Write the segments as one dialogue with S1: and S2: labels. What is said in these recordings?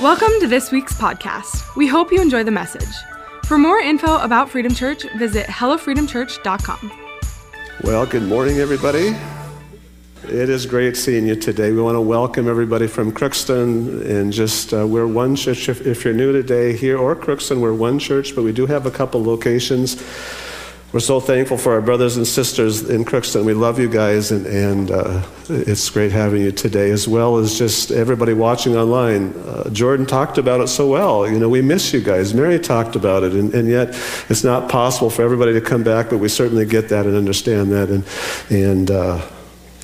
S1: Welcome to this week's podcast. We hope you enjoy the message. For more info about Freedom Church, visit hellofreedomchurch.com.
S2: Well, good morning, everybody. It is great seeing you today. We want to welcome everybody from Crookston and just uh, we're one church. If, if, you're new today here or Crookston, we're one church, but we do have a couple locations. We're so thankful for our brothers and sisters in Crookston. We love you guys, and, and uh, it's great having you today, as well as just everybody watching online. Uh, Jordan talked about it so well. You know, we miss you guys. Mary talked about it, and, and yet it's not possible for everybody to come back, but we certainly get that and understand that, and, and uh,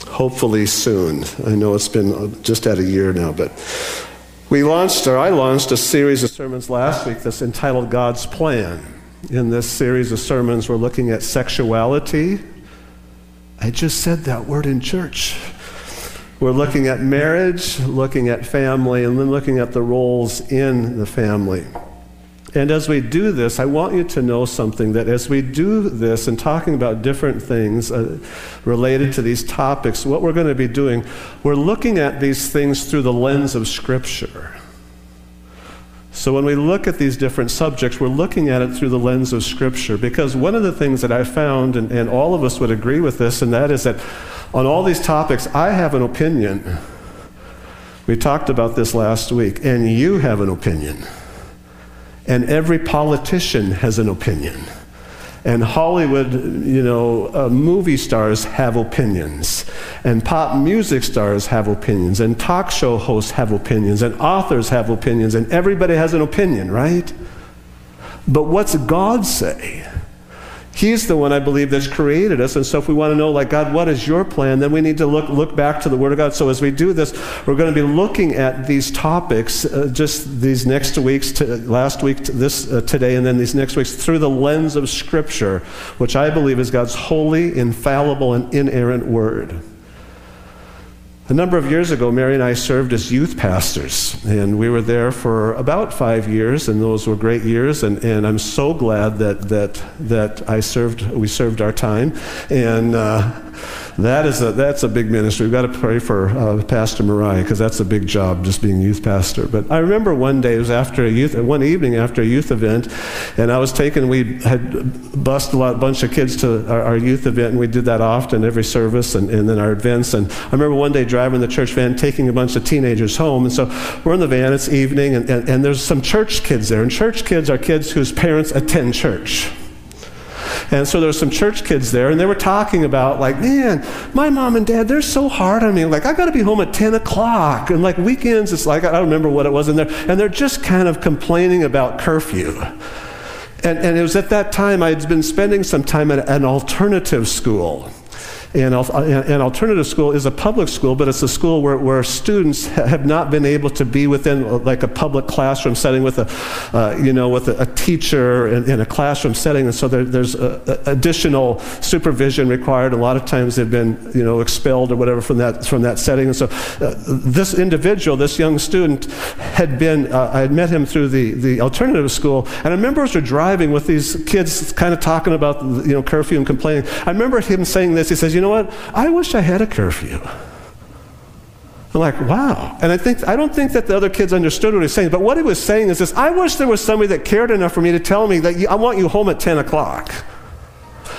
S2: hopefully soon. I know it's been just at a year now, but we launched, or I launched a series of sermons last week that's entitled God's Plan. In this series of sermons, we're looking at sexuality. I just said that word in church. We're looking at marriage, looking at family, and then looking at the roles in the family. And as we do this, I want you to know something that as we do this and talking about different things uh, related to these topics, what we're going to be doing, we're looking at these things through the lens of Scripture. So when we look at these different subjects, we're looking at it through the lens of Scripture. Because one of the things that I found, and, and all of us would agree with this, and that is that on all these topics, I have an opinion. We talked about this last week, and you have an opinion. And every politician has an opinion. And Hollywood, you know, uh, movie stars have opinions. And pop music stars have opinions. And talk show hosts have opinions. And authors have opinions. And everybody has an opinion, right? But what's God say? He's the one I believe that's created us. And so if we want to know, like, God, what is your plan? Then we need to look, look back to the Word of God. So as we do this, we're going to be looking at these topics uh, just these next weeks, to, last week, to this, uh, today, and then these next weeks through the lens of Scripture, which I believe is God's holy, infallible, and inerrant Word. A number of years ago, Mary and I served as youth pastors, and we were there for about five years, and those were great years. And, and I'm so glad that, that, that I served, we served our time. And uh, that is a, that's a big ministry. We've got to pray for uh, Pastor Mariah because that's a big job, just being youth pastor. But I remember one day, it was after a youth, one evening after a youth event, and I was taken, we had bused a lot, bunch of kids to our, our youth event, and we did that often every service and, and then our events. And I remember one day driving the church van, taking a bunch of teenagers home. And so we're in the van, it's evening, and, and, and there's some church kids there. And church kids are kids whose parents attend church. And so there were some church kids there, and they were talking about, like, man, my mom and dad, they're so hard on me. Like, I got to be home at 10 o'clock. And like weekends, it's like, I don't remember what it was in there. And they're just kind of complaining about curfew. And, and it was at that time I'd been spending some time at an alternative school. And an alternative school is a public school, but it's a school where, where students have not been able to be within like a public classroom setting with a, uh, you know, with a, a teacher in, in, a classroom setting. And so there, there's a, a additional supervision required. A lot of times they've been, you know, expelled or whatever from that, from that setting. And so uh, this individual, this young student, had been, uh, I had met him through the, the alternative school. And I remember as we're driving with these kids kind of talking about, you know, curfew and complaining. I remember him saying this. He says, you know what? I wish I had a curfew. I'm like, wow. And I think I don't think that the other kids understood what he was saying, but what he was saying is this I wish there was somebody that cared enough for me to tell me that I want you home at 10 o'clock.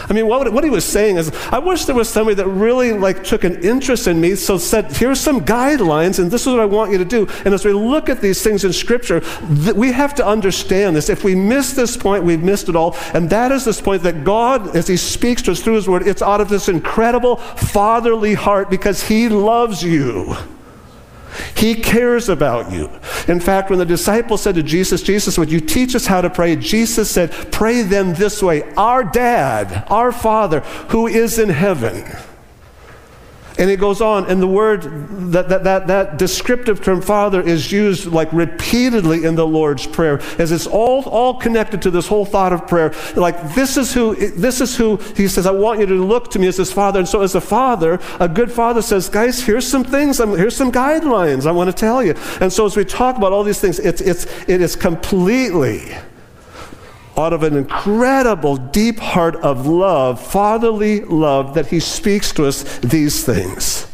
S2: I mean, what, what he was saying is, I wish there was somebody that really like took an interest in me, so said, here's some guidelines, and this is what I want you to do. And as we look at these things in Scripture, th- we have to understand this. If we miss this point, we've missed it all. And that is this point that God, as He speaks to us through His Word, it's out of this incredible fatherly heart because He loves you. He cares about you. In fact, when the disciples said to Jesus, Jesus, would you teach us how to pray? Jesus said, Pray them this way Our dad, our Father, who is in heaven. And it goes on, and the word, that, that, that, that descriptive term father is used like repeatedly in the Lord's Prayer, as it's all, all connected to this whole thought of prayer. Like, this is who, this is who, he says, I want you to look to me as his father. And so, as a father, a good father says, guys, here's some things, here's some guidelines I want to tell you. And so, as we talk about all these things, it's, it's, it is completely out of an incredible deep heart of love, fatherly love, that he speaks to us these things.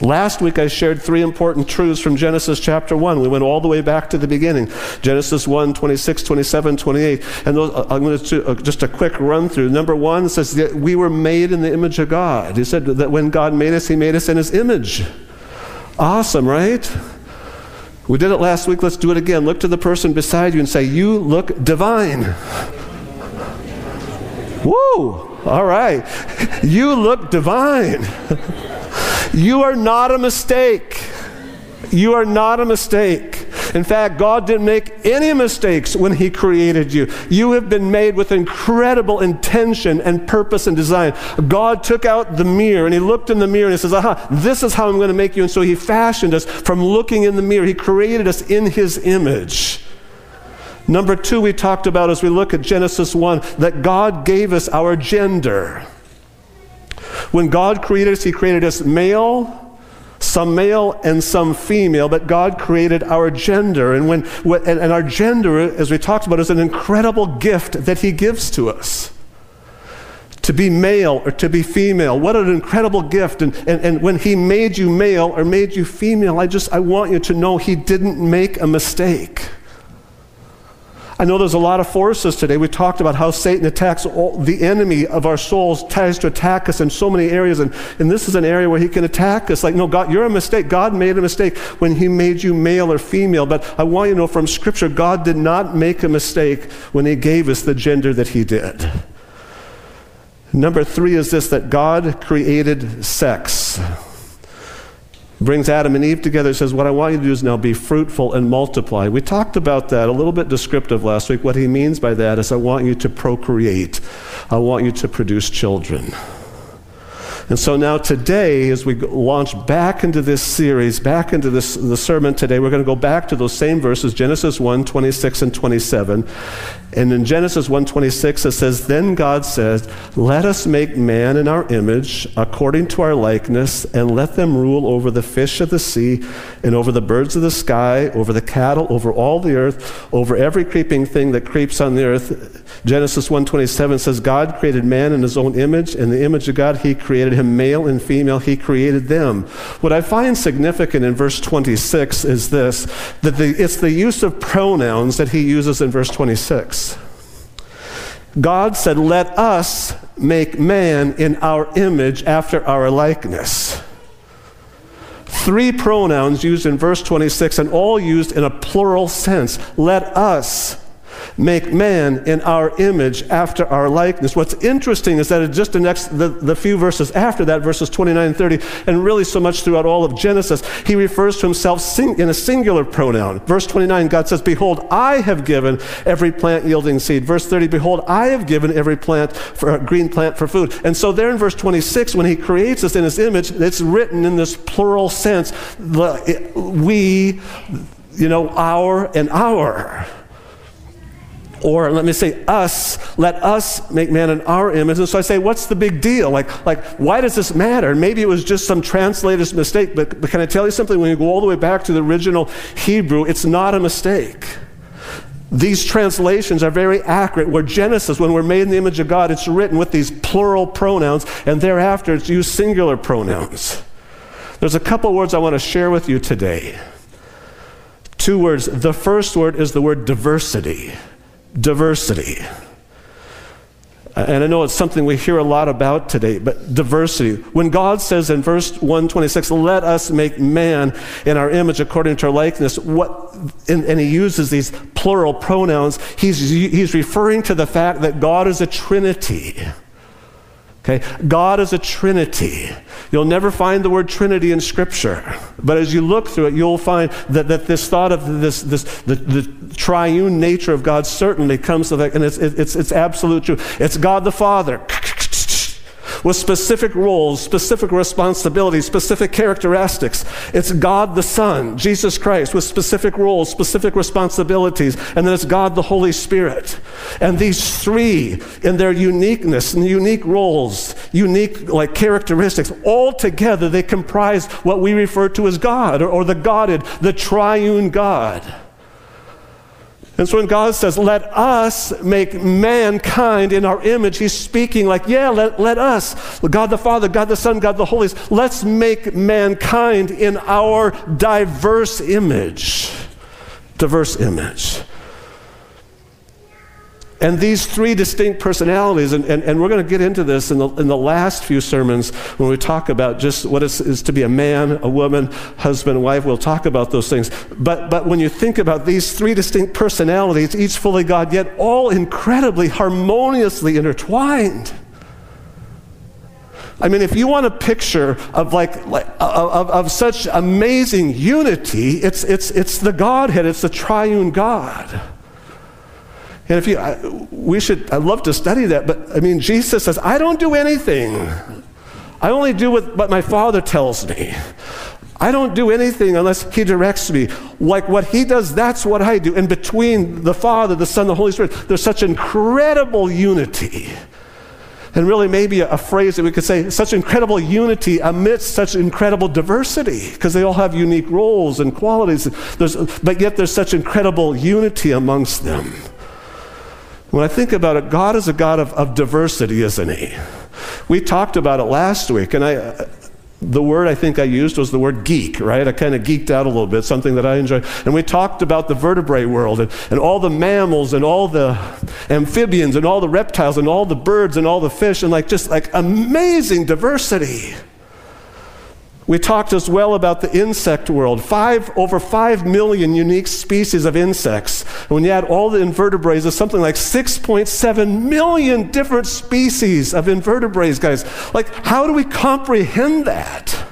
S2: Last week I shared three important truths from Genesis chapter 1. We went all the way back to the beginning. Genesis 1, 26, 27, 28. And those, uh, I'm going to do just a quick run through. Number one says that we were made in the image of God. He said that when God made us, He made us in His image. Awesome, right? We did it last week. Let's do it again. Look to the person beside you and say, You look divine. Woo! All right. You look divine. You are not a mistake. You are not a mistake. In fact, God didn't make any mistakes when He created you. You have been made with incredible intention and purpose and design. God took out the mirror and He looked in the mirror and He says, Aha, this is how I'm going to make you. And so He fashioned us from looking in the mirror. He created us in His image. Number two, we talked about as we look at Genesis 1 that God gave us our gender. When God created us, He created us male, some male and some female, but God created our gender. And, when, and, our gender, as we talked about, is an incredible gift that He gives to us. To be male or to be female, what an incredible gift. And, and, and when He made you male or made you female, I just I want you to know He didn't make a mistake. I know there's a lot of forces today. We talked about how Satan attacks all, the enemy of our souls, tries to attack us in so many areas. And, and this is an area where he can attack us. Like, no, God, you're a mistake. God made a mistake when he made you male or female. But I want you to know from Scripture, God did not make a mistake when he gave us the gender that he did. Number three is this that God created sex brings Adam and Eve together, says, What I want you to do is now be fruitful and multiply. We talked about that a little bit descriptive last week. What he means by that is, I want you to procreate, I want you to produce children. And so now today, as we launch back into this series, back into this the sermon today, we're going to go back to those same verses, Genesis 1, 26 and 27. And in Genesis 1:26 it says, "Then God says, Let us make man in our image, according to our likeness, and let them rule over the fish of the sea, and over the birds of the sky, over the cattle, over all the earth, over every creeping thing that creeps on the earth." Genesis 1:27 says, "God created man in his own image, in the image of God he created him, male and female he created them." What I find significant in verse 26 is this, that the, it's the use of pronouns that he uses in verse 26. God said, Let us make man in our image after our likeness. Three pronouns used in verse 26 and all used in a plural sense. Let us make man in our image after our likeness. What's interesting is that just the next the, the few verses after that, verses 29 and 30, and really so much throughout all of Genesis, he refers to himself sing, in a singular pronoun. Verse 29, God says, Behold, I have given every plant yielding seed. Verse 30, Behold, I have given every plant for a green plant for food. And so there in verse 26, when he creates us in his image, it's written in this plural sense, the we, you know, our and our or let me say us let us make man in our image and so i say what's the big deal like like why does this matter maybe it was just some translator's mistake but, but can i tell you something when you go all the way back to the original hebrew it's not a mistake these translations are very accurate. Where Genesis, when we're made in the image of God, it's written with these plural pronouns, and thereafter it's used singular pronouns. There's a couple words I want to share with you today. Two words. The first word is the word diversity diversity. And I know it's something we hear a lot about today, but diversity. When God says in verse 126, let us make man in our image according to our likeness, what, and, and he uses these plural pronouns, he's, he's referring to the fact that God is a trinity. Okay? God is a trinity. You'll never find the word trinity in Scripture. But as you look through it, you'll find that, that this thought of this, this the, the triune nature of God certainly comes to that, and it's, it's, it's absolute truth. It's God the Father with specific roles, specific responsibilities, specific characteristics. It's God the Son, Jesus Christ, with specific roles, specific responsibilities, and then it's God the Holy Spirit. And these three, in their uniqueness and unique roles, unique like characteristics, all together they comprise what we refer to as God or, or the Godhead, the triune God. And so when God says, let us make mankind in our image, he's speaking like, yeah, let, let us, God the Father, God the Son, God the Holy, let's make mankind in our diverse image. Diverse image. And these three distinct personalities, and, and, and we're going to get into this in the, in the last few sermons when we talk about just what it is to be a man, a woman, husband, wife. We'll talk about those things. But, but when you think about these three distinct personalities, each fully God, yet all incredibly harmoniously intertwined. I mean, if you want a picture of like, like of, of such amazing unity, it's, it's, it's the Godhead, it's the triune God. And if you, I, we should, I'd love to study that, but I mean, Jesus says, I don't do anything. I only do what, what my Father tells me. I don't do anything unless He directs me. Like what He does, that's what I do. And between the Father, the Son, the Holy Spirit, there's such incredible unity. And really, maybe a, a phrase that we could say such incredible unity amidst such incredible diversity, because they all have unique roles and qualities. There's, but yet, there's such incredible unity amongst them. When I think about it, God is a God of, of diversity, isn't He? We talked about it last week, and I, the word I think I used was the word geek, right? I kind of geeked out a little bit, something that I enjoy. And we talked about the vertebrate world and, and all the mammals and all the amphibians and all the reptiles and all the birds and all the fish and like just like amazing diversity. We talked as well about the insect world. Five, over five million unique species of insects. And when you add all the invertebrates, it's something like 6.7 million different species of invertebrates, guys. Like, how do we comprehend that?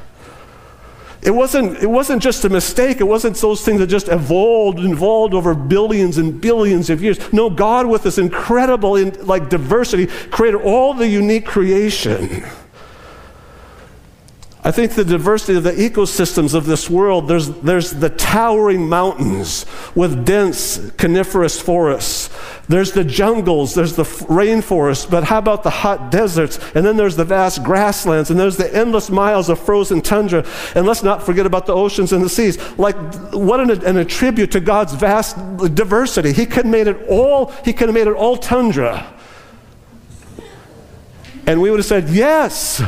S2: It wasn't, it wasn't just a mistake. It wasn't those things that just evolved, evolved over billions and billions of years. No, God, with this incredible in, like diversity, created all the unique creation. I think the diversity of the ecosystems of this world, there's, there's the towering mountains with dense coniferous forests. There's the jungles, there's the rainforest, but how about the hot deserts? And then there's the vast grasslands, and there's the endless miles of frozen tundra. And let's not forget about the oceans and the seas. Like, what an, an attribute to God's vast diversity. He could have made it all, he could have made it all tundra. And we would have said, yes.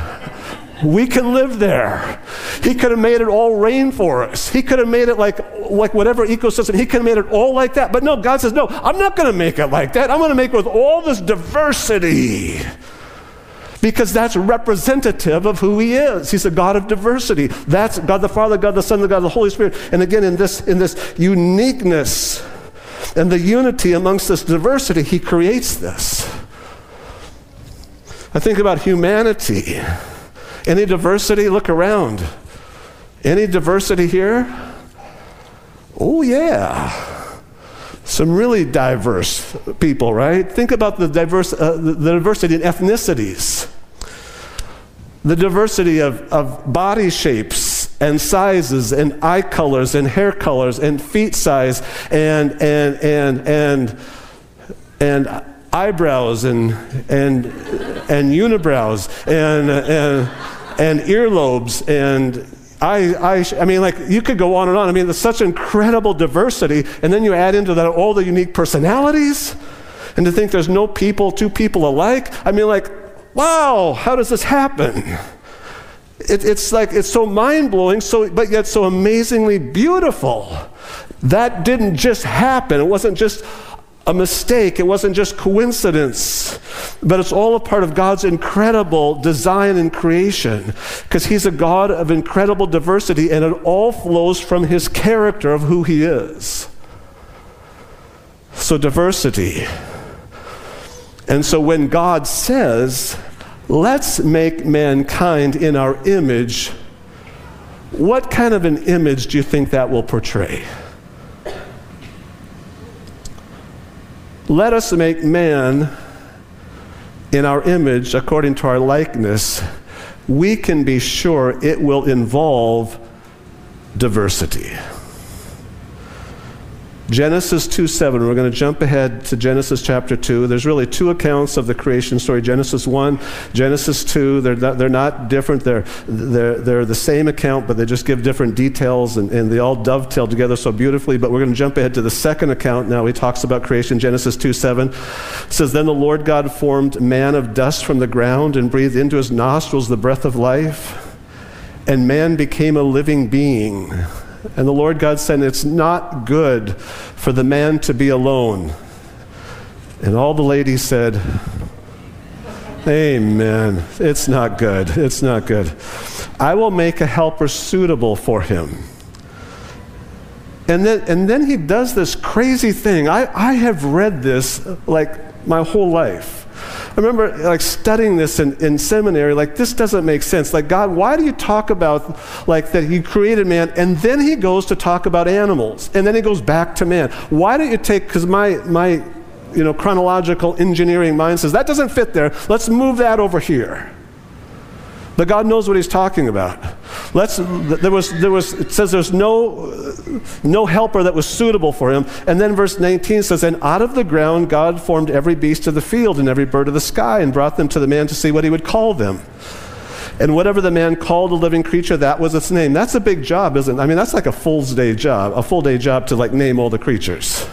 S2: We can live there. He could have made it all rainforest. He could have made it like, like whatever ecosystem. He could have made it all like that. But no, God says, no, I'm not going to make it like that. I'm going to make it with all this diversity. Because that's representative of who he is. He's a God of diversity. That's God the Father, God the Son, the God the Holy Spirit. And again, in this, in this uniqueness and the unity amongst this diversity, he creates this. I think about humanity. Any diversity? Look around. Any diversity here? Oh, yeah. Some really diverse people, right? Think about the, diverse, uh, the, diversity in ethnicities, the diversity of, of body shapes and sizes and eye colors and hair colors and feet size and, and, and, and, and eyebrows and, and, and unibrows and, and, and earlobes and I, I, I mean, like, you could go on and on. I mean, there's such incredible diversity, and then you add into that all the unique personalities, and to think there's no people, two people alike. I mean, like, wow, how does this happen? It, it's like, it's so mind blowing, so, but yet so amazingly beautiful. That didn't just happen. It wasn't just a mistake. It wasn't just coincidence, but it's all a part of God's incredible design and creation because He's a God of incredible diversity and it all flows from His character of who He is. So, diversity. And so, when God says, let's make mankind in our image, what kind of an image do you think that will portray? Let us make man in our image according to our likeness. We can be sure it will involve diversity. Genesis 2 7. We're going to jump ahead to Genesis chapter 2. There's really two accounts of the creation story Genesis 1, Genesis 2. They're not, they're not different, they're, they're, they're the same account, but they just give different details and, and they all dovetail together so beautifully. But we're going to jump ahead to the second account now. He talks about creation. Genesis 2 7 it says, Then the Lord God formed man of dust from the ground and breathed into his nostrils the breath of life, and man became a living being. And the Lord God said, It's not good for the man to be alone. And all the ladies said, Amen. It's not good. It's not good. I will make a helper suitable for him. And then, and then he does this crazy thing. I, I have read this like my whole life. I remember like studying this in, in seminary, like this doesn't make sense. Like, God, why do you talk about like that He created man and then he goes to talk about animals and then he goes back to man? Why don't you take, because my, my, you know, chronological engineering mind says that doesn't fit there. Let's move that over here. But God knows what He's talking about. Let's, there was, there was, it says there's no, no helper that was suitable for him. And then verse 19 says, And out of the ground God formed every beast of the field and every bird of the sky and brought them to the man to see what he would call them. And whatever the man called a living creature, that was its name. That's a big job, isn't it? I mean, that's like a full day job, a full day job to like name all the creatures.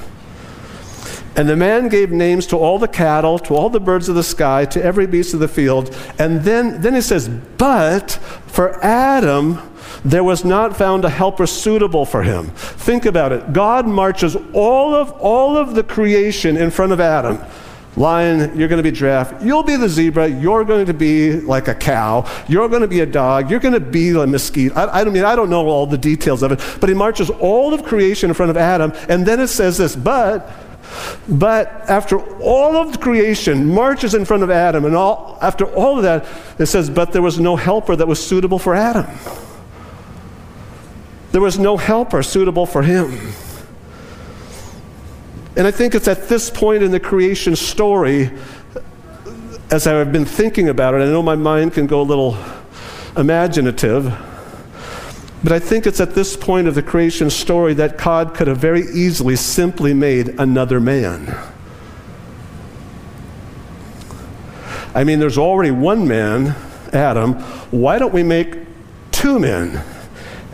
S2: And the man gave names to all the cattle, to all the birds of the sky, to every beast of the field. And then, then he says, But for Adam, there was not found a helper suitable for him. Think about it. God marches all of, all of the creation in front of Adam. Lion, you're going to be giraffe. You'll be the zebra. You're going to be like a cow. You're going to be a dog. You're going to be a mosquito. I, I mean, I don't know all the details of it, but he marches all of creation in front of Adam. And then it says this, but but after all of creation marches in front of Adam, and all, after all of that, it says, But there was no helper that was suitable for Adam. There was no helper suitable for him. And I think it's at this point in the creation story, as I've been thinking about it, I know my mind can go a little imaginative. But I think it's at this point of the creation story that God could have very easily simply made another man. I mean, there's already one man, Adam. Why don't we make two men?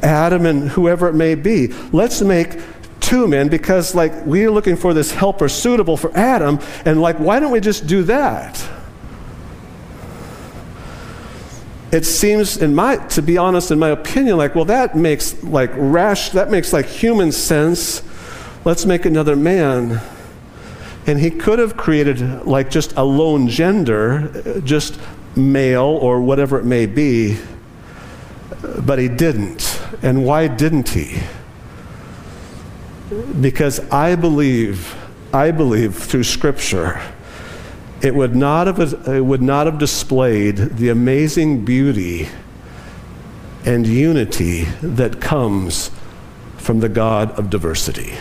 S2: Adam and whoever it may be. Let's make two men because, like, we're looking for this helper suitable for Adam, and, like, why don't we just do that? It seems in my to be honest in my opinion like well that makes like rash that makes like human sense. Let's make another man. And he could have created like just a lone gender just male or whatever it may be but he didn't. And why didn't he? Because i believe i believe through scripture it would not have, it would not have displayed the amazing beauty and unity that comes from the God of diversity.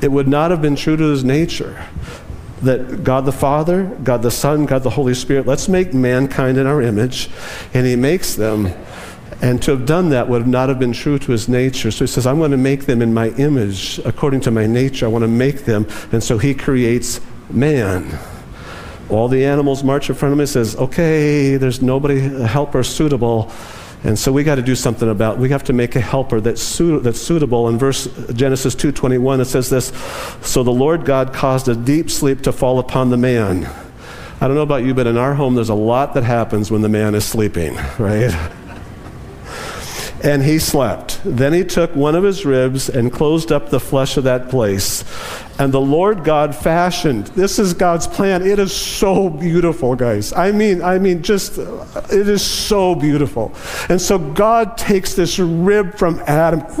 S2: It would not have been true to his nature that God the Father, God the Son, God the Holy Spirit, let's make mankind in our image, and he makes them. And to have done that would not have been true to his nature. So he says, I'm going to make them in my image, according to my nature. I want to make them. And so he creates man. All the animals march in front of and says, okay, there's nobody, a helper suitable. And so we got to do something about We have to make a helper that's, su- that's suitable. In verse Genesis 2.21, it says this, So the Lord God caused a deep sleep to fall upon the man. I don't know about you, but in our home, there's a lot that happens when the man is sleeping, right? and he slept. Then he took one of his ribs and closed up the flesh of that place. And the Lord God fashioned. This is God's plan. It is so beautiful, guys. I mean, I mean, just it is so beautiful. And so God takes this rib from Adam,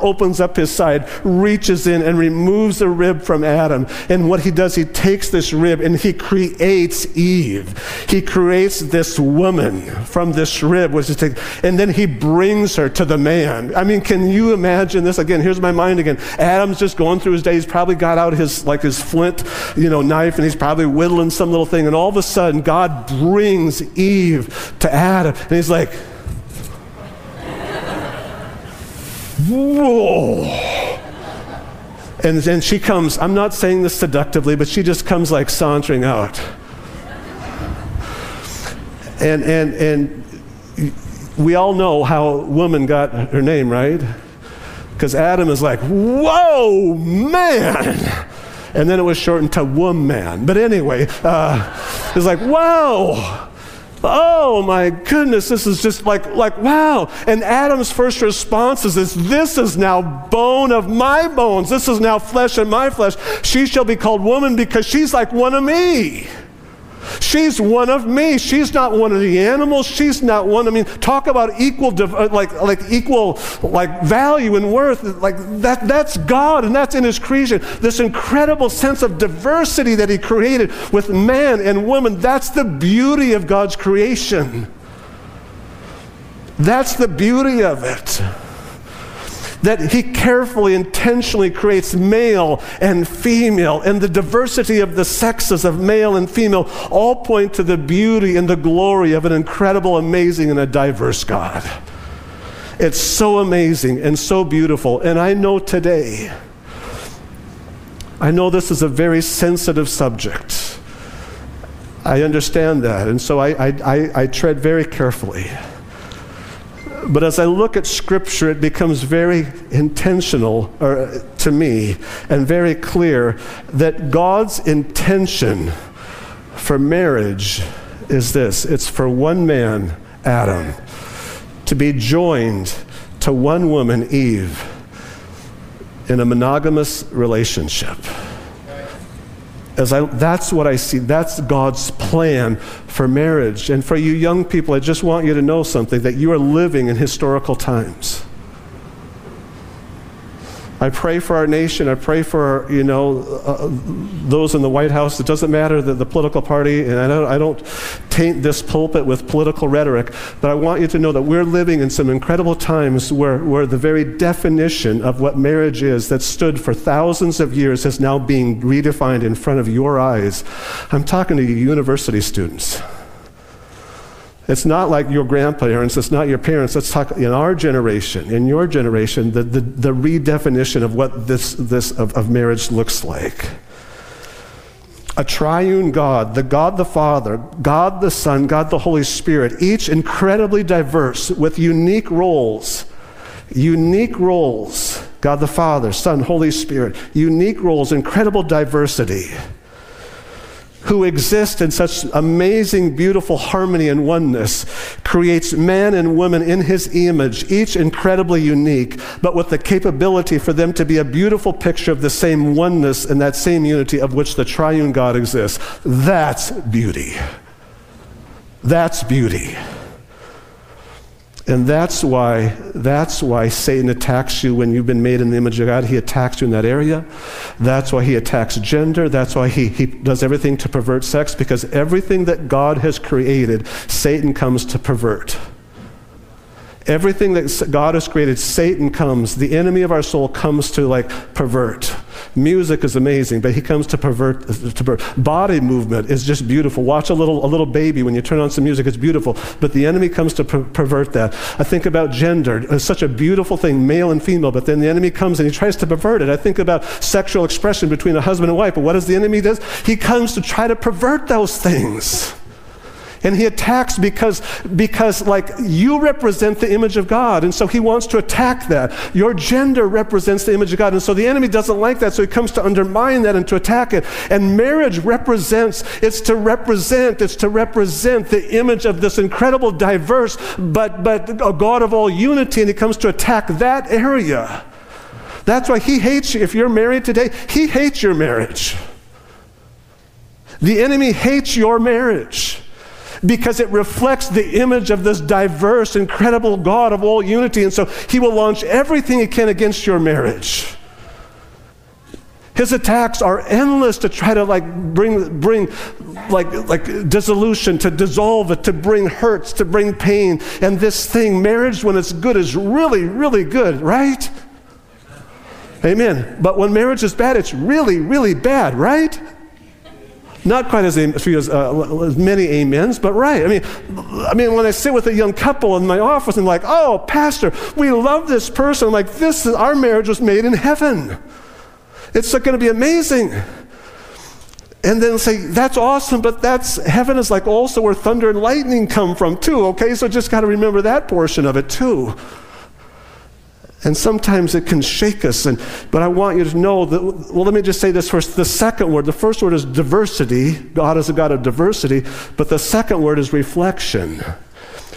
S2: opens up his side, reaches in and removes the rib from Adam. And what he does, he takes this rib and he creates Eve. He creates this woman from this rib, which is taken, and then he brings her to the man. I mean, can you imagine this? Again, here's my mind again. Adam's just going through his days, probably got out his like his flint, you know, knife, and he's probably whittling some little thing, and all of a sudden God brings Eve to Adam, and he's like, "Whoa." And then she comes, I'm not saying this seductively, but she just comes like sauntering out. And, and, and we all know how woman got her name, right? Because Adam is like, whoa, man. And then it was shortened to woman. But anyway, uh, it's like, wow. Oh my goodness, this is just like, like, wow. And Adam's first response is this this is now bone of my bones. This is now flesh of my flesh. She shall be called woman because she's like one of me. She's one of me. She's not one of the animals. She's not one. I mean, talk about equal, uh, like, like equal, like value and worth. Like that. That's God, and that's in His creation. This incredible sense of diversity that He created with man and woman. That's the beauty of God's creation. That's the beauty of it that he carefully, intentionally creates male and female, and the diversity of the sexes of male and female all point to the beauty and the glory of an incredible, amazing, and a diverse God. It's so amazing and so beautiful. And I know today, I know this is a very sensitive subject. I understand that. And so I, I, I, I tread very carefully. But as I look at Scripture, it becomes very intentional or, uh, to me and very clear that God's intention for marriage is this. It's for one man, Adam, to be joined to one woman, Eve, in a monogamous relationship as I, that's what I see. That's God's plan for marriage. And for you young people, I just want you to know something that you are living in historical times. I pray for our nation. I pray for, you know, uh, those in the White House. It doesn't matter the, the political party, and I don't, I don't taint this pulpit with political rhetoric, but I want you to know that we're living in some incredible times where, where the very definition of what marriage is that stood for thousands of years is now being redefined in front of your eyes. I'm talking to you university students. It's not like your grandparents, it's not your parents. Let's talk in our generation, in your generation, the, the, the redefinition of what this, this of, of marriage looks like. A triune God, the God the Father, God the Son, God the Holy Spirit, each incredibly diverse with unique roles. Unique roles. God the Father, Son, Holy Spirit, unique roles, incredible diversity who exist in such amazing, beautiful harmony and oneness, creates man and woman in his image, each incredibly unique, but with the capability for them to be a beautiful picture of the same oneness and that same unity of which the triune God exists. That's beauty. That's beauty. And that's why, that's why Satan attacks you when you've been made in the image of God. He attacks you in that area. That's why he attacks gender. That's why he, he does everything to pervert sex, because everything that God has created, Satan comes to pervert. Everything that God has created, Satan comes, the enemy of our soul comes to like pervert. Music is amazing, but he comes to pervert, to pervert. Body movement is just beautiful. Watch a little, a little baby when you turn on some music, it's beautiful. But the enemy comes to per- pervert that. I think about gender. It's such a beautiful thing, male and female, but then the enemy comes and he tries to pervert it. I think about sexual expression between a husband and wife, but what does the enemy do? He comes to try to pervert those things. And he attacks because, because, like, you represent the image of God. And so he wants to attack that. Your gender represents the image of God. And so the enemy doesn't like that. So he comes to undermine that and to attack it. And marriage represents, it's to represent, it's to represent the image of this incredible, diverse, but, but a God of all unity. And he comes to attack that area. That's why he hates you. If you're married today, he hates your marriage. The enemy hates your marriage because it reflects the image of this diverse, incredible God of all unity. And so he will launch everything he can against your marriage. His attacks are endless to try to like bring, bring like, like dissolution, to dissolve it, to bring hurts, to bring pain. And this thing, marriage, when it's good, is really, really good, right? Amen. But when marriage is bad, it's really, really bad, right? Not quite as, as, uh, as many amens, but right. I mean, I mean, when I sit with a young couple in my office and like, oh, pastor, we love this person. I'm like, this is our marriage was made in heaven. It's going to be amazing. And then say, that's awesome, but that's heaven is like also where thunder and lightning come from, too, okay? So just got to remember that portion of it, too. And sometimes it can shake us. And, but I want you to know that, well, let me just say this first. The second word, the first word is diversity. God is a God of diversity. But the second word is reflection.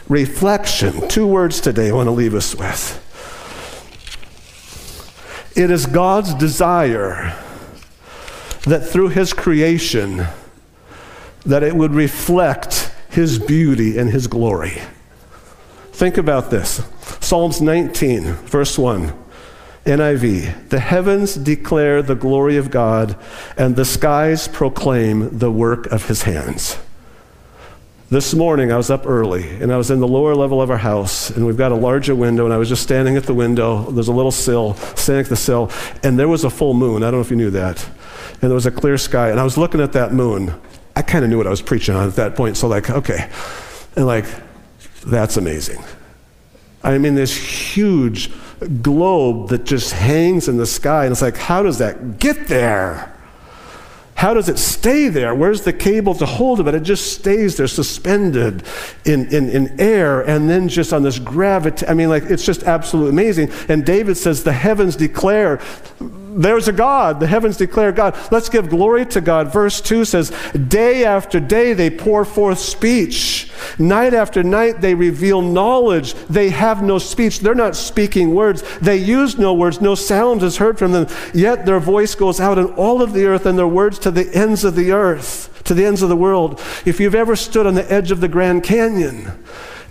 S2: Reflection. Two words today I want to leave us with. It is God's desire that through his creation, that it would reflect his beauty and his glory. Think about this. Psalms 19, verse 1. NIV, the heavens declare the glory of God, and the skies proclaim the work of his hands. This morning, I was up early, and I was in the lower level of our house, and we've got a larger window, and I was just standing at the window. There's a little sill, standing at the sill, and there was a full moon. I don't know if you knew that. And there was a clear sky, and I was looking at that moon. I kind of knew what I was preaching on at that point, so, like, okay. And, like, that's amazing. I mean, this huge globe that just hangs in the sky, and it's like, how does that get there? How does it stay there? Where's the cable to hold it? But it just stays there, suspended in, in, in air, and then just on this gravity. I mean, like, it's just absolutely amazing. And David says, The heavens declare there's a God. The heavens declare God. Let's give glory to God. Verse 2 says, Day after day they pour forth speech. Night after night they reveal knowledge. They have no speech. They're not speaking words. They use no words. No sound is heard from them. Yet their voice goes out in all of the earth and their words to the ends of the earth, to the ends of the world. If you've ever stood on the edge of the Grand Canyon,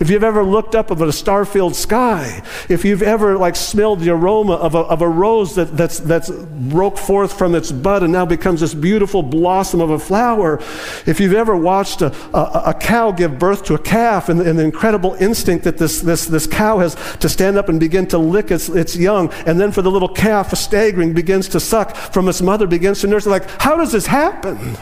S2: if you've ever looked up at a star-filled sky, if you've ever like smelled the aroma of a, of a rose that, that's, that's broke forth from its bud and now becomes this beautiful blossom of a flower, if you've ever watched a, a, a cow give birth to a calf and, and, the incredible instinct that this, this, this cow has to stand up and begin to lick its, its young, and then for the little calf, staggering, begins to suck from its mother, begins to nurse, like, how does this happen?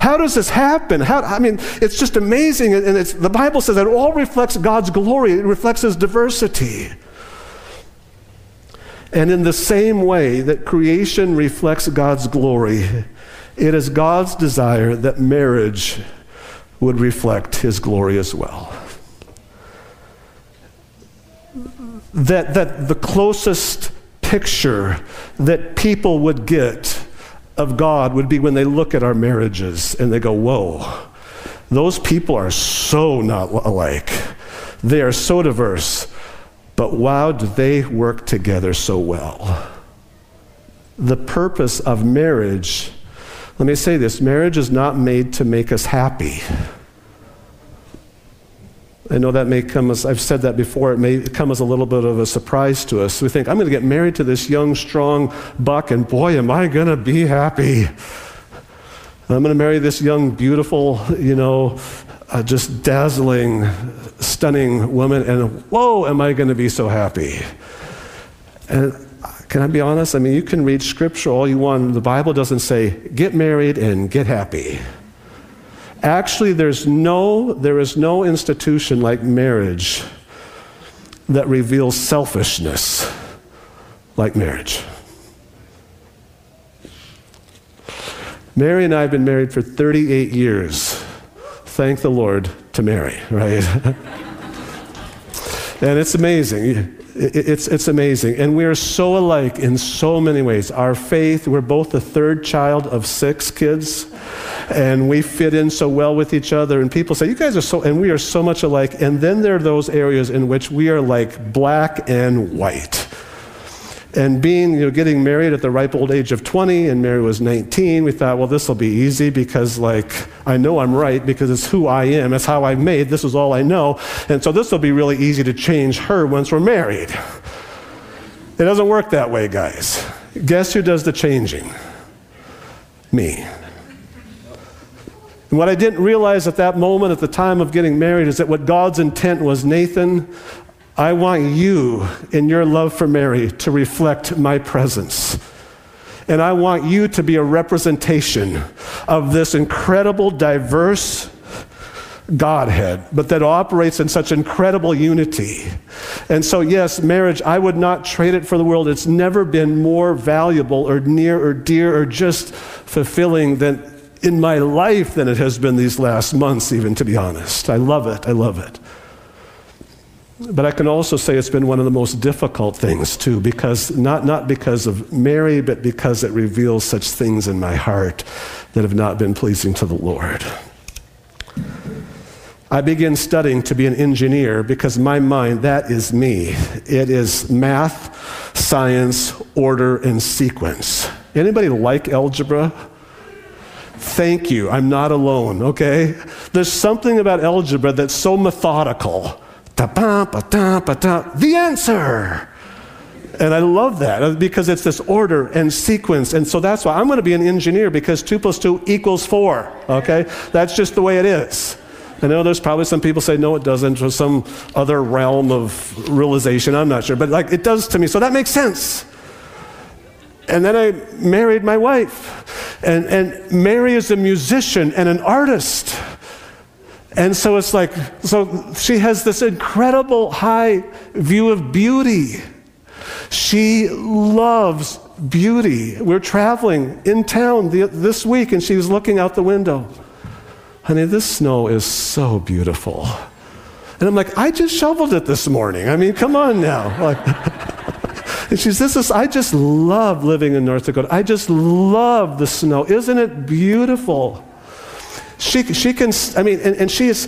S2: How does this happen? How, I mean, it's just amazing. And it's, the Bible says that it all reflects God's glory, it reflects His diversity. And in the same way that creation reflects God's glory, it is God's desire that marriage would reflect His glory as well. That, that the closest picture that people would get of God would be when they look at our marriages and they go, whoa, those people are so not alike. They are so diverse, but wow, do they work together so well. The purpose of marriage, let me say this marriage is not made to make us happy. I know that may come as, I've said that before, it may come as a little bit of a surprise to us. We think, I'm going to get married to this young, strong buck, and boy, am I going to be happy. I'm going to marry this young, beautiful, you know, uh, just dazzling, stunning woman, and whoa, am I going to be so happy. And can I be honest? I mean, you can read scripture all you want. The Bible doesn't say, get married and get happy. Actually, there's no, there is no institution like marriage that reveals selfishness like marriage. Mary and I have been married for 38 years. Thank the Lord to Mary, right? and it's amazing. It's, it's amazing. And we are so alike in so many ways. Our faith, we're both the third child of six kids and we fit in so well with each other. And people say, You guys are so, and we are so much alike. And then there are those areas in which we are like black and white. And being, you know, getting married at the ripe old age of 20, and Mary was 19, we thought, well, this will be easy because, like, I know I'm right because it's who I am. It's how I'm made. This is all I know. And so this will be really easy to change her once we're married. It doesn't work that way, guys. Guess who does the changing? Me. And what I didn't realize at that moment, at the time of getting married, is that what God's intent was Nathan, I want you in your love for Mary to reflect my presence. And I want you to be a representation of this incredible, diverse, Godhead, but that operates in such incredible unity. And so, yes, marriage, I would not trade it for the world. It's never been more valuable or near or dear or just fulfilling than in my life than it has been these last months, even to be honest. I love it. I love it. But I can also say it's been one of the most difficult things too, because not, not because of Mary, but because it reveals such things in my heart that have not been pleasing to the Lord. I began studying to be an engineer because my mind, that is me. It is math, science, order, and sequence. Anybody like algebra? Thank you. I'm not alone, okay? There's something about algebra that's so methodical. The answer. And I love that uh, because it's this order and sequence. And so that's why I'm going to be an engineer because 2 plus 2 equals 4. Okay? That's just the way it is. I know there's probably some people say, no, it doesn't, or some other realm of realization. I'm not sure. But like it does to me. So that makes sense. And then I married my wife. And, and Mary is a musician and an artist. And so it's like, so she has this incredible high view of beauty. She loves beauty. We're traveling in town the, this week, and she was looking out the window. Honey, this snow is so beautiful. And I'm like, I just shoveled it this morning. I mean, come on now. Like, and she says, this is, I just love living in North Dakota. I just love the snow. Isn't it beautiful? She, she can, I mean, and, and she's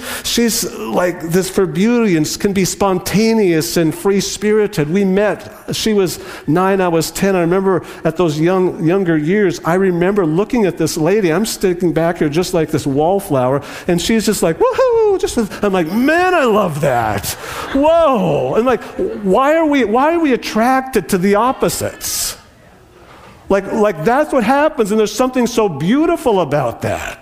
S2: like this for beauty and can be spontaneous and free spirited. We met, she was nine, I was 10. I remember at those young, younger years, I remember looking at this lady. I'm sticking back here just like this wallflower, and she's just like, woohoo! Just, I'm like, man, I love that. Whoa! And like, why are we, why are we attracted to the opposites? Like, like that's what happens, and there's something so beautiful about that.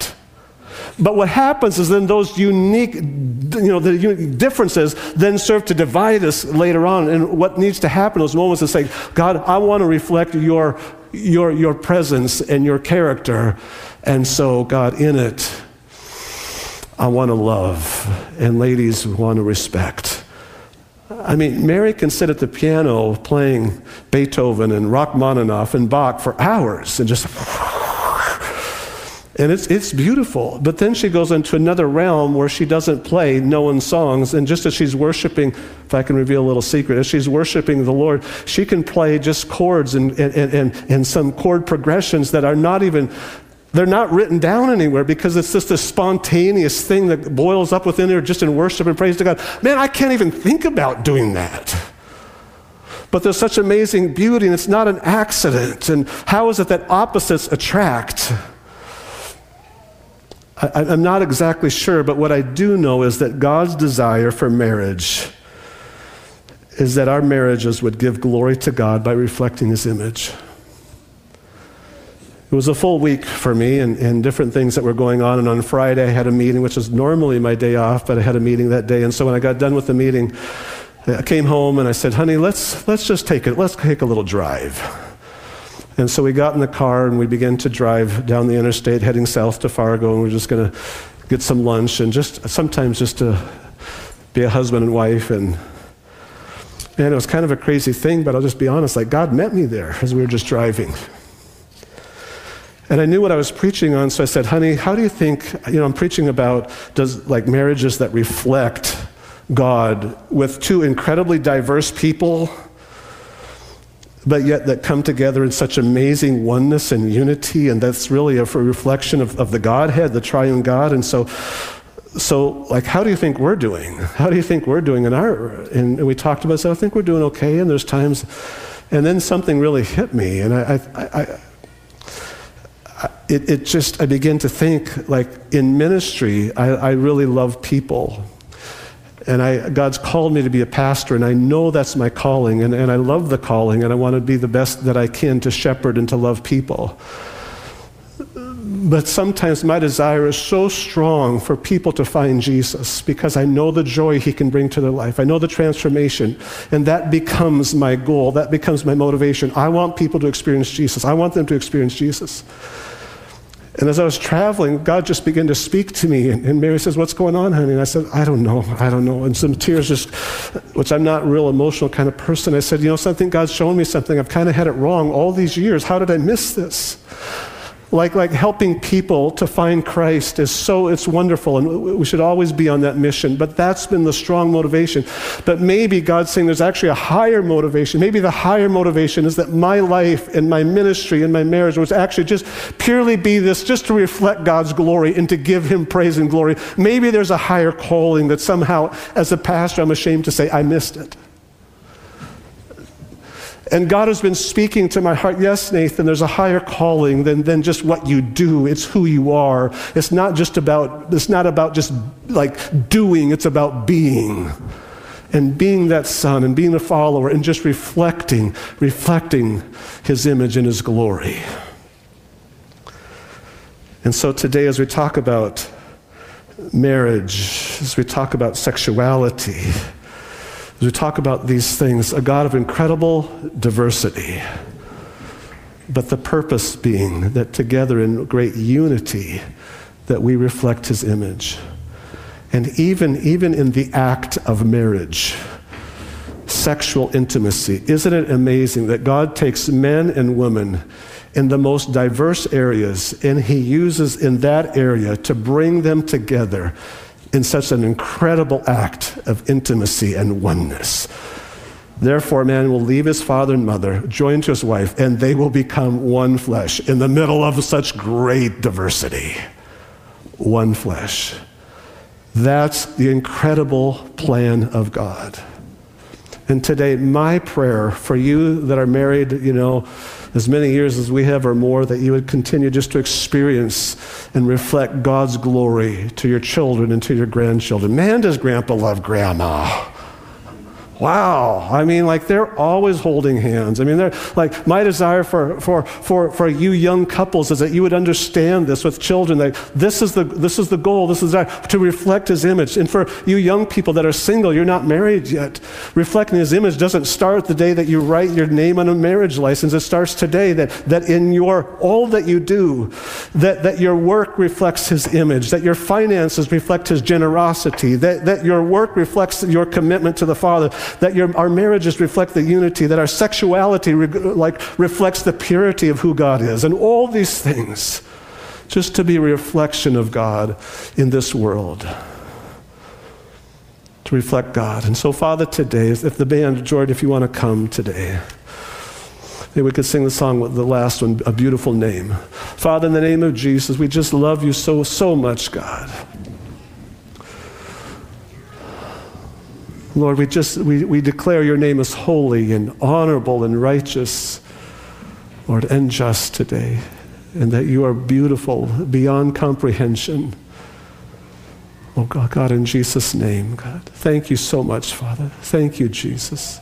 S2: But what happens is then those unique, you know, the unique differences then serve to divide us later on. And what needs to happen those moments is say, God, I want to reflect your, your, your presence and your character. And so, God, in it, I want to love. And ladies want to respect. I mean, Mary can sit at the piano playing Beethoven and Rachmaninoff and Bach for hours and just and it's, it's beautiful. But then she goes into another realm where she doesn't play known songs. And just as she's worshiping, if I can reveal a little secret, as she's worshiping the Lord, she can play just chords and, and, and, and some chord progressions that are not even, they're not written down anywhere because it's just a spontaneous thing that boils up within her just in worship and praise to God. Man, I can't even think about doing that. But there's such amazing beauty, and it's not an accident. And how is it that opposites attract? I, am not exactly sure, but what I do know is that God's desire for marriage is that our marriages would give glory to God by reflecting His image. It was a full week for me and, and different things that were going on. And on Friday, I had a meeting, which is normally my day off, but I had a meeting that day. And so when I got done with the meeting, I came home and I said, honey, let's, let's just take it, let's take a little drive. And so we got in the car and we began to drive down the interstate heading south to Fargo, and we are just going to get some lunch and just sometimes just to be a husband and wife. And man, it was kind of a crazy thing, but I'll just be honest like, God met me there as we were just driving. And I knew what I was preaching on, so I said, honey, how do you think, you know, I'm preaching about does like marriages that reflect God with two incredibly diverse people but yet that come together in such amazing oneness and unity, and that's really a reflection of, of the Godhead, the triune God. And so, so like, how do you think we're doing? How do you think we're doing in our? And, we talked about, so I think we're doing okay. And there's times, and then something really hit me, and I, I, I it, it, just, I begin to think like in ministry, I, I really love people and I, God's called me to be a pastor, and I know that's my calling, and, and I love the calling, and I want to be the best that I can to shepherd and to love people. But sometimes my desire is so strong for people to find Jesus because I know the joy he can bring to their life. I know the transformation, and that becomes my goal. That becomes my motivation. I want people to experience Jesus. I want them to experience Jesus. And as I was traveling, God just began to speak to me. And, and, Mary says, What's going on, honey? And I said, I don't know. I don't know. And some tears just, which I'm not real emotional kind of person. I said, You know something? God's shown me something. I've kind of had it wrong all these years. How did I miss this? Like, like helping people to find Christ is so, it's wonderful, and we should always be on that mission. But that's been the strong motivation. But maybe God's saying there's actually a higher motivation. Maybe the higher motivation is that my life and my ministry and my marriage was actually just purely be this, just to reflect God's glory and to give Him praise and glory. Maybe there's a higher calling that somehow, as a pastor, I'm ashamed to say, I missed it. And God has been speaking to my heart. Yes, Nathan, there's a higher calling than, than just what you do. It's who you are. It's not just about, it's not about just like doing, it's about being. And being that son and being a follower and just reflecting, reflecting his image and his glory. And so today, as we talk about marriage, as we talk about sexuality, as we talk about these things, a God of incredible diversity, but the purpose being that together in great unity that we reflect his image. And even, even in the act of marriage, sexual intimacy, isn't it amazing that God takes men and women in the most diverse areas and he uses in that area to bring them together in such an incredible act of intimacy and oneness. Therefore, man will leave his father and mother, join to his wife, and they will become one flesh in the middle of such great diversity. One flesh. That's the incredible plan of God. And today, my prayer for you that are married, you know, as many years as we have or more, that you would continue just to experience and reflect God's glory to your children and to your grandchildren. Man, does grandpa love grandma. Wow. I mean, like they're always holding hands. I mean, they're like my desire for, for, for, for you young couples is that you would understand this with children that this is the, this is the goal. This is that, to reflect his image. And for you young people that are single, you're not married yet. Reflecting his image doesn't start the day that you write your name on a marriage license. It starts today that, that in your, all that you do, that, that your work reflects his image, that your finances reflect his generosity, that, that your work reflects your commitment to the Father that your, our marriages reflect the unity, that our sexuality like reflects the purity of who God is, and all these things, just to be a reflection of God in this world. To reflect God. And so, Father, today, if the band, Jordan, if you want to come today, maybe we could sing the song with the last one, A Beautiful Name. Father, in the name of Jesus, we just love you so, so much, God. Lord, we just we, we declare your name is holy and honorable and righteous, Lord, and just today, and that you are beautiful beyond comprehension. Oh God, God, in Jesus' name, God. Thank you so much, Father. Thank you, Jesus.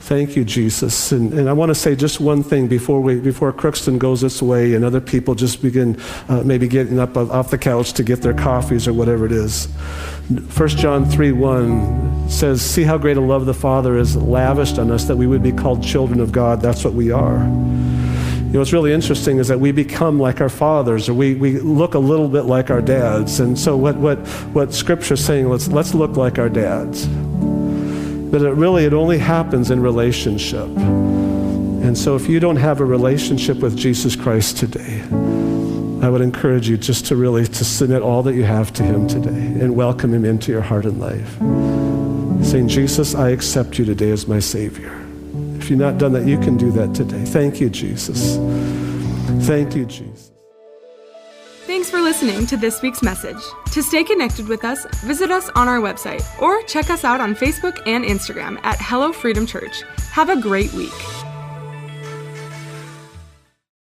S2: Thank you, Jesus. And, and I want to say just one thing before, we, before Crookston goes this way and other people just begin uh, maybe getting up off the couch to get their coffees or whatever it is. 1 John 3 1 says, See how great a love the Father has lavished on us that we would be called children of God. That's what we are. You know, what's really interesting is that we become like our fathers, or we, we look a little bit like our dads. And so, what, what, what Scripture is saying, let's, let's look like our dads. But it really, it only happens in relationship. And so, if you don't have a relationship with Jesus Christ today, I would encourage you just to really to submit all that you have to him today and welcome him into your heart and life. Saying, Jesus, I accept you today as my Savior. If you've not done that, you can do that today. Thank you, Jesus. Thank you, Jesus.
S1: Thanks for listening to this week's message. To stay connected with us, visit us on our website or check us out on Facebook and Instagram at Hello Freedom Church. Have a great week.